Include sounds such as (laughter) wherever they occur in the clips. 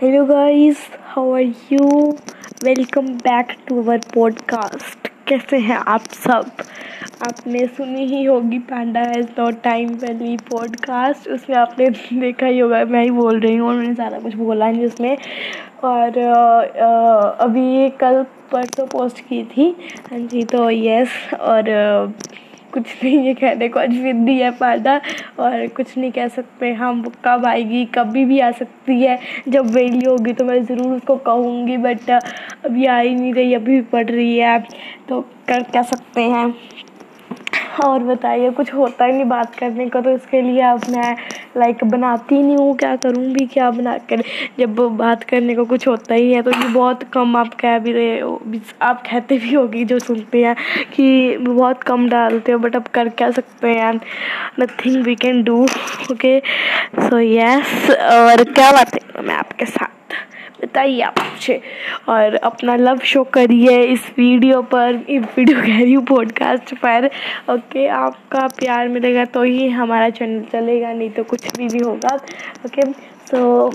Hello guys how are you welcome back to our podcast कैसे हैं आप सब? आपने सुनी ही होगी पांडा हैज़ नॉट टाइम वाली पॉडकास्ट उसमें आपने देखा ही होगा, मैं ही बोल रही हूँ और मैंने ज़्यादा कुछ बोला नहीं उसमें। और अभी कल परसों पोस्ट की थी। हाँ जी तो यस और कुछ नहीं है कहने को अजविंदी है पर्दा और कुछ नहीं कह सकते हम कब आएगी, कभी भी आ सकती है। जब वेली होगी तो मैं ज़रूर उसको कहूँगी बट अभी आ ही नहीं रही, अभी भी पढ़ रही है। तो कर कह सकते हैं? और बताइए, कुछ होता ही नहीं बात करने को तो इसके लिए अब मैं लाइक बनाती नहीं हूँ, क्या करूँ भी, क्या बना कर, जब बात करने को कुछ होता ही है तो ये बहुत कम आप कह भी रहे हो आप कहते भी होगी जो सुनते हैं कि बहुत कम डालते हो बट अब कर क्या सकते हैं nothing we can do okay so yes और क्या बात है, मैं आपके साथ बताइए आप मुझे। और अपना लव शो करिए इस वीडियो पर। इस वीडियो कह रही हूँ पॉडकास्ट पर। ओके आपका प्यार मिलेगा तो ही हमारा चैनल चलेगा, नहीं तो कुछ भी नहीं होगा। ओके सो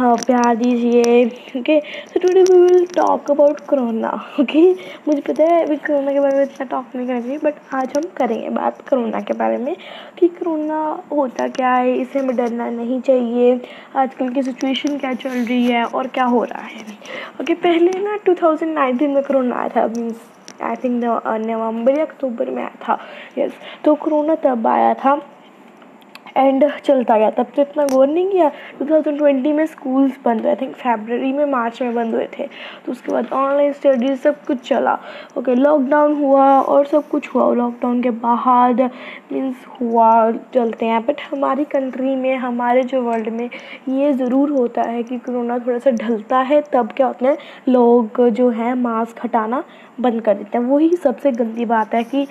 प्यार दीजिए okay so today we will talk about corona okay मुझे पता है अभी कोरोना के बारे में इतना टॉक नहीं करना चाहिए बट आज हम करेंगे बात कोरोना के बारे में कि कोरोना होता क्या है इसे हमें डरना नहीं चाहिए आजकल की सिचुएशन क्या चल रही है और क्या हो रहा है। ओके okay, पहले ना टू थाउज़ेंड में कोरोना आया था मीन्स आई थिंक नवंबर या अक्टूबर में आया था यस yes, तो कोरोना तब आया था एंड चलता गया। तब तो इतना गौर नहीं किया। 2020 में स्कूल्स बंद हुए। थिंक फेबररी में मार्च में बंद हुए थे। तो उसके बाद ऑनलाइन स्टडीज़ सब कुछ चला। ओके लॉकडाउन हुआ और सब कुछ हुआ। लॉकडाउन के बाद मीन्स हुआ, चलते हैं। बट हमारी कंट्री में, हमारे जो वर्ल्ड में ये ज़रूर होता है कि कोरोना थोड़ा सा ढलता है, तब क्या होता है? लोग जो हैं मास्क हटाना बंद कर देते हैं। वही सबसे गंदी बात है कि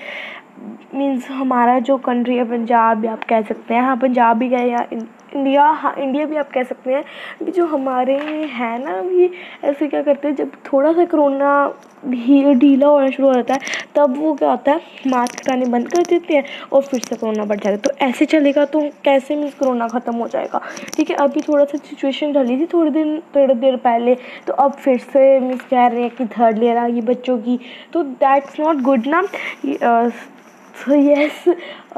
मीन्स हमारा जो कंट्री है, पंजाब भी आप कह सकते हैं। हाँ पंजाब भी गए या इंडिया हाँ इंडिया भी आप कह सकते हैं जो हमारे हैं ना, अभी ऐसे क्या करते हैं, जब थोड़ा सा कोरोना भी ढीला होना शुरू हो जाता है, तब वो क्या होता है मास्क हटाने बंद कर देते हैं और फिर से कोरोना बढ़ जाता है। तो ऐसे चलेगा तो कैसे मीन्स कोरोना ख़त्म हो जाएगा? ठीक है, अभी थोड़ा सा सिचुएशन ढली थी थोड़ी दिन, थोड़ी देर पहले तो अब फिर से मीन्स कह रहे हैं कि थर्ड लेयर आ गई बच्चों की। तो दैट्स नॉट गुड ना? सो यस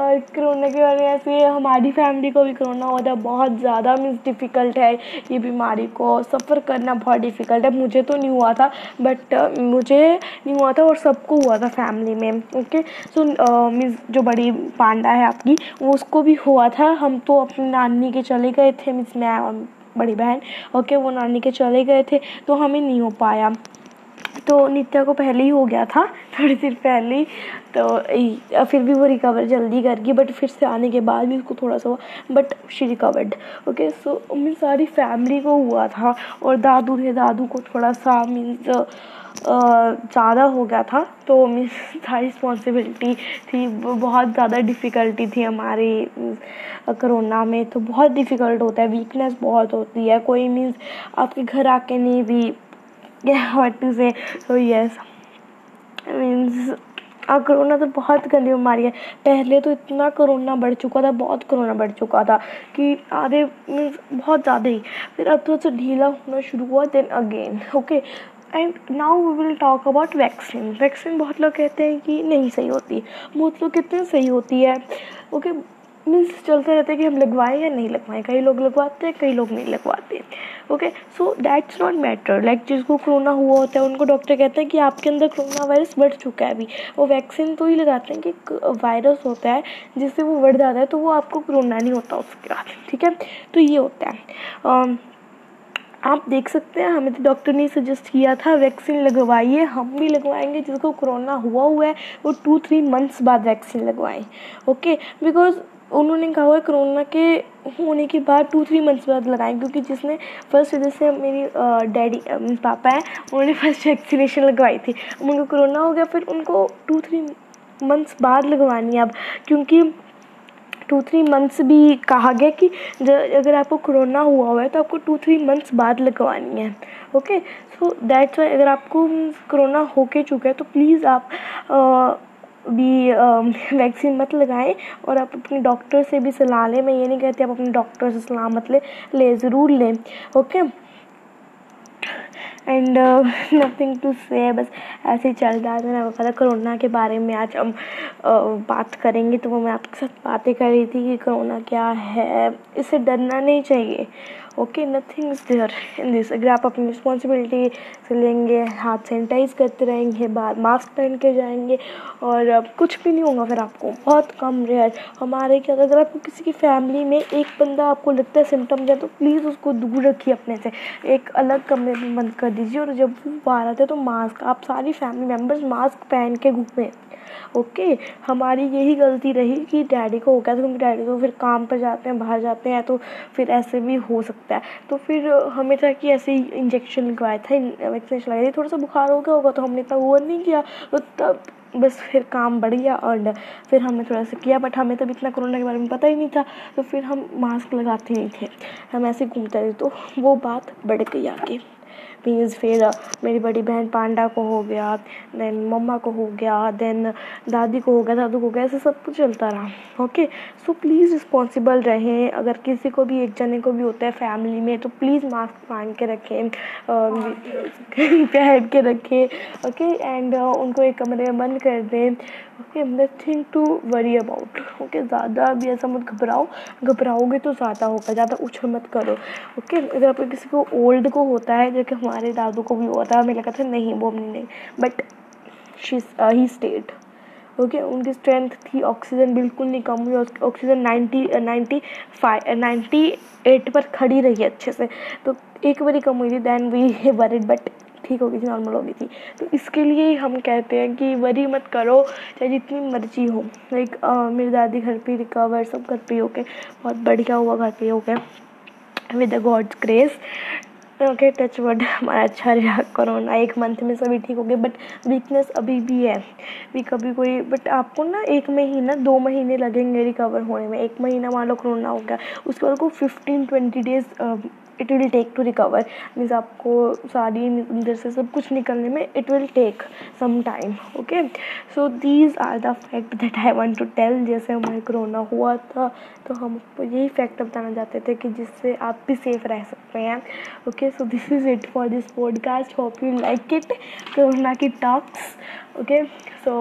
और कोरोना के में ऐसे हमारी फैमिली को भी कोरोना हुआ था बहुत ज़्यादा मीन्स डिफ़िकल्ट है ये बीमारी को सफ़र करना बहुत डिफ़िकल्ट है। मुझे तो नहीं हुआ था बट uh, मुझे नहीं हुआ था और सबको हुआ था फैमिली में ओके सो मीन्स जो बड़ी पांडा है आपकी वो उसको भी हुआ था। हम तो अपनी नानी के चले गए थे मीन्स मैं बड़ी बहन ओके वो नानी के चले गए थे तो हमें नहीं हो पाया। तो नित्या को पहले ही हो गया था, थोड़ी देर पहले ही। तो फिर भी वो रिकवर जल्दी कर गई बट फिर से आने के बाद भी उसको थोड़ा सा हुआ but she recovered okay so mean सारी फैमिली को हुआ था और दादू थे दादू को थोड़ा सा मीन्स ज़्यादा हो गया था। तो मीन्स सारी रिस्पॉन्सिबिलिटी थी, बहुत ज़्यादा डिफ़िकल्टी थी हमारी कोरोना में। तो बहुत डिफ़िकल्ट होता है वीकनेस बहुत होती है। कोई मीन्स आपके घर आके नहीं भी yeah what to say? So yes. Means और कोरोना तो बहुत गंदी बीमारी है। पहले तो इतना कोरोना बढ़ चुका था बहुत कोरोना बढ़ चुका था कि आधे मीन्स बहुत ज़्यादा ही। फिर अब थोड़ा सा ढीला होना शुरू हुआ then again okay and now we will talk about vaccine vaccine बहुत लोग कहते हैं कि नहीं सही होती। बहुत लोग कितने सही होती है ओके okay, मीन्स चलते रहते हैं कि हम लगवाएँ या नहीं लगवाएँ। कई लोग लगवाते हैं, कई लोग नहीं लगवाते। Okay so that's not matter like जिसको कोरोना हुआ होता है, उनको डॉक्टर कहते हैं कि आपके अंदर कोरोना वायरस बढ़ चुका है अभी। वो वैक्सीन तो ही लगाते हैं कि वायरस होता है, जिससे वो बढ़ जाता है तो वो आपको कोरोना नहीं होता उसके। बाद ठीक है? तो ये होता है। आप देख सकते हैं, हमें तो डॉक्टर ने सजेस्ट किया था वैक्सीन लगवाइए, हम भी लगवाएँगे। जिसको कोरोना हुआ हुआ है, वो टू थ्री मंथ्स बाद वैक्सीन लगवाएँ। ओके बिकॉज़ उन्होंने कहा हुआ कोरोना के होने के बाद टू थ्री मंथ्स बाद लगाएँ, क्योंकि जिसने फ़र्स्ट जैसे मेरी डैडी पापा हैं, उन्होंने फ़र्स्ट वैक्सीनेशन लगवाई थी। उनको कोरोना हो गया, फिर उनको टू थ्री मंथ्स बाद लगवानी है अब, क्योंकि टू थ्री मंथ्स भी कहा गया कि अगर आपको कोरोना हुआ हुआ है तो आपको टू थ्री मंथ्स बाद लगवानी है। ओके सो दैट्स वाई अगर आपको कोरोना होके चुका है तो प्लीज़ आप भी वैक्सीन मत लगाएँ और आप अपने डॉक्टर से भी सलाह लें। मैं ये नहीं कहती आप अपने डॉक्टर से सलाह मत लें, ले ज़रूर लें ओके एंड नथिंग टू से बस ऐसे ही चल रहा था मैं पता कोरोना के बारे में आज हम बात करेंगे तो वो मैं आपके साथ बातें कर रही थी कि कोरोना क्या है इससे डरना नहीं चाहिए। Okay nothing is there in this अगर आप अपनी रिस्पॉन्सिबिलिटी से लेंगे हाथ सैनिटाइज करते रहेंगे बाहर मास्क पहन के जाएँगे और कुछ भी नहीं होगा फिर आपको बहुत कम रेयर हमारे क्या अगर आपको किसी की फैमिली में एक बंदा आपको लगता है सिम्टम है तो प्लीज़ उसको दूर रखिए अपने से। एक अलग कमरे में बंद कर दीजिए और जब वो बाहर आते हैं तो मास्क आप सारी फैमिली मेंबर्स मास्क पहन के घूमें। ओके okay, हमारी यही गलती रही कि डैडी को हो गया था क्योंकि डैडी तो फिर काम पर जाते हैं बाहर जाते हैं तो फिर ऐसे भी हो सकता है। तो फिर हमें था कि ऐसे ही इंजेक्शन लगवाया था वैक्सीनेशन लगाई थी। थोड़ा सा बुखार हो गया होगा तो हमने इतना वो नहीं किया तो तब बस फिर काम बढ़ गया और फिर हमने थोड़ा सा किया बट हमें तब इतना कोरोना के बारे में पता ही नहीं था तो फिर हम मास्क लगाते नहीं थे। हम ऐसे घूमते थे तो वो बात बढ़ गई आगे। मीन्स फिर मेरी बड़ी बहन पांडा को हो गया देन मम्मा को हो गया देन दादी को हो गया दादू को हो गया ऐसे सब कुछ चलता रहा ओके सो प्लीज़ रिस्पॉन्सिबल रहें अगर किसी को भी एक जने को भी होता है फैमिली में तो प्लीज़ मास्क पहन के रखें (laughs) पहन के रखें ओके एंड उनको एक कमरे में बंद कर दें okay nothing to worry about okay ज़्यादा भी ऐसा मत घबराओ। घबराओगे तो ज़्यादा होगा, ज़्यादा उछल मत करो। ओके? अगर आपको किसी को ओल्ड को होता है जैसे हमारे दादू को भी हुआ था, हमें लगा था नहीं, वो हमने नहीं। But she he state okay उनकी स्ट्रेंथ थी ऑक्सीजन बिल्कुल नहीं कम हुई oxygen ninety ninety five ninety eight पर खड़ी रही अच्छे से। तो एक बारी कम हुई थी दैन वी वरिड बट ठीक हो गई थी नॉर्मल हो गई थी। तो इसके लिए ही हम कहते हैं कि वरी मत करो, चाहे जितनी मर्ज़ी हो। लाइक मेरी दादी घर पे रिकवर सब घर पे हो गए बहुत बढ़िया हुआ घर पे हो गए with the God's grace okay touch wood हमारा अच्छा रहा कोरोना एक मंथ में सभी ठीक हो गए बट वीकनेस अभी भी है। भी कभी कोई बट आपको ना एक महीना, दो महीने लगेंगे रिकवर होने में। एक महीना मान लो कोरोना हो गया, उसके बाद को fifteen twenty days it will take to recover means आपको सारी अंदर से सब कुछ निकलने में it will take some time okay so these are the fact that I want to tell जैसे हमारे कोरोना हुआ था तो हम आपको यही फैक्ट बताना चाहते थे कि जिससे आप भी सेफ़ रह सकते हैं okay so this is it for this podcast hope you like it corona की टॉक्स ओके सो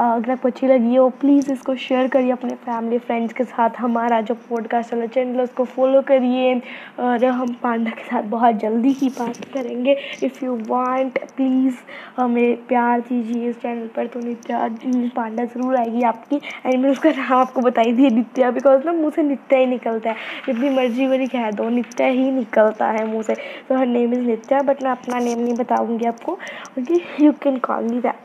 अगर आपको अच्छी लगी हो प्लीज़ इसको शेयर करिए अपने फैमिली फ्रेंड्स के साथ, हमारा जो पॉडकास्ट वाला चैनल है उसको फॉलो करिए। और हम पांडा के साथ बहुत जल्दी ही बात करेंगे। इफ़ यू वांट प्लीज़ हमें प्यार दीजिए इस चैनल पर तो नित्या, पांडा ज़रूर आएगी आपकी। एंड मैं उसका नाम आपको बताई दी नित्या बिकॉज़ ना मुँह से नित्या ही निकलता है। जितनी मर्ज़ी वाली कह दो, नित्या ही निकलता है मुँह से। तो her name is Nitya but मैं अपना नेम नहीं बताऊँगी आपको। Okay you can call me that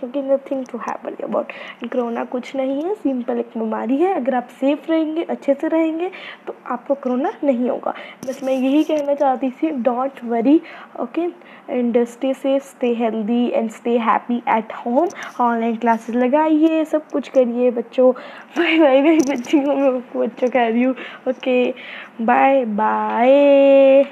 क्योंकि nothing to happen about corona कुछ नहीं है सिंपल एक बीमारी है। अगर आप सेफ़ रहेंगे, अच्छे से रहेंगे तो आपको कोरोना नहीं होगा। बस मैं यही कहना चाहती थी don't worry okay and stay safe stay healthy and stay happy at home online classes लगाइए, सब कुछ करिए, बच्चों। बाय बाय बाय बच्चियों, मैं बच्चों कह रही हूँ। Okay bye bye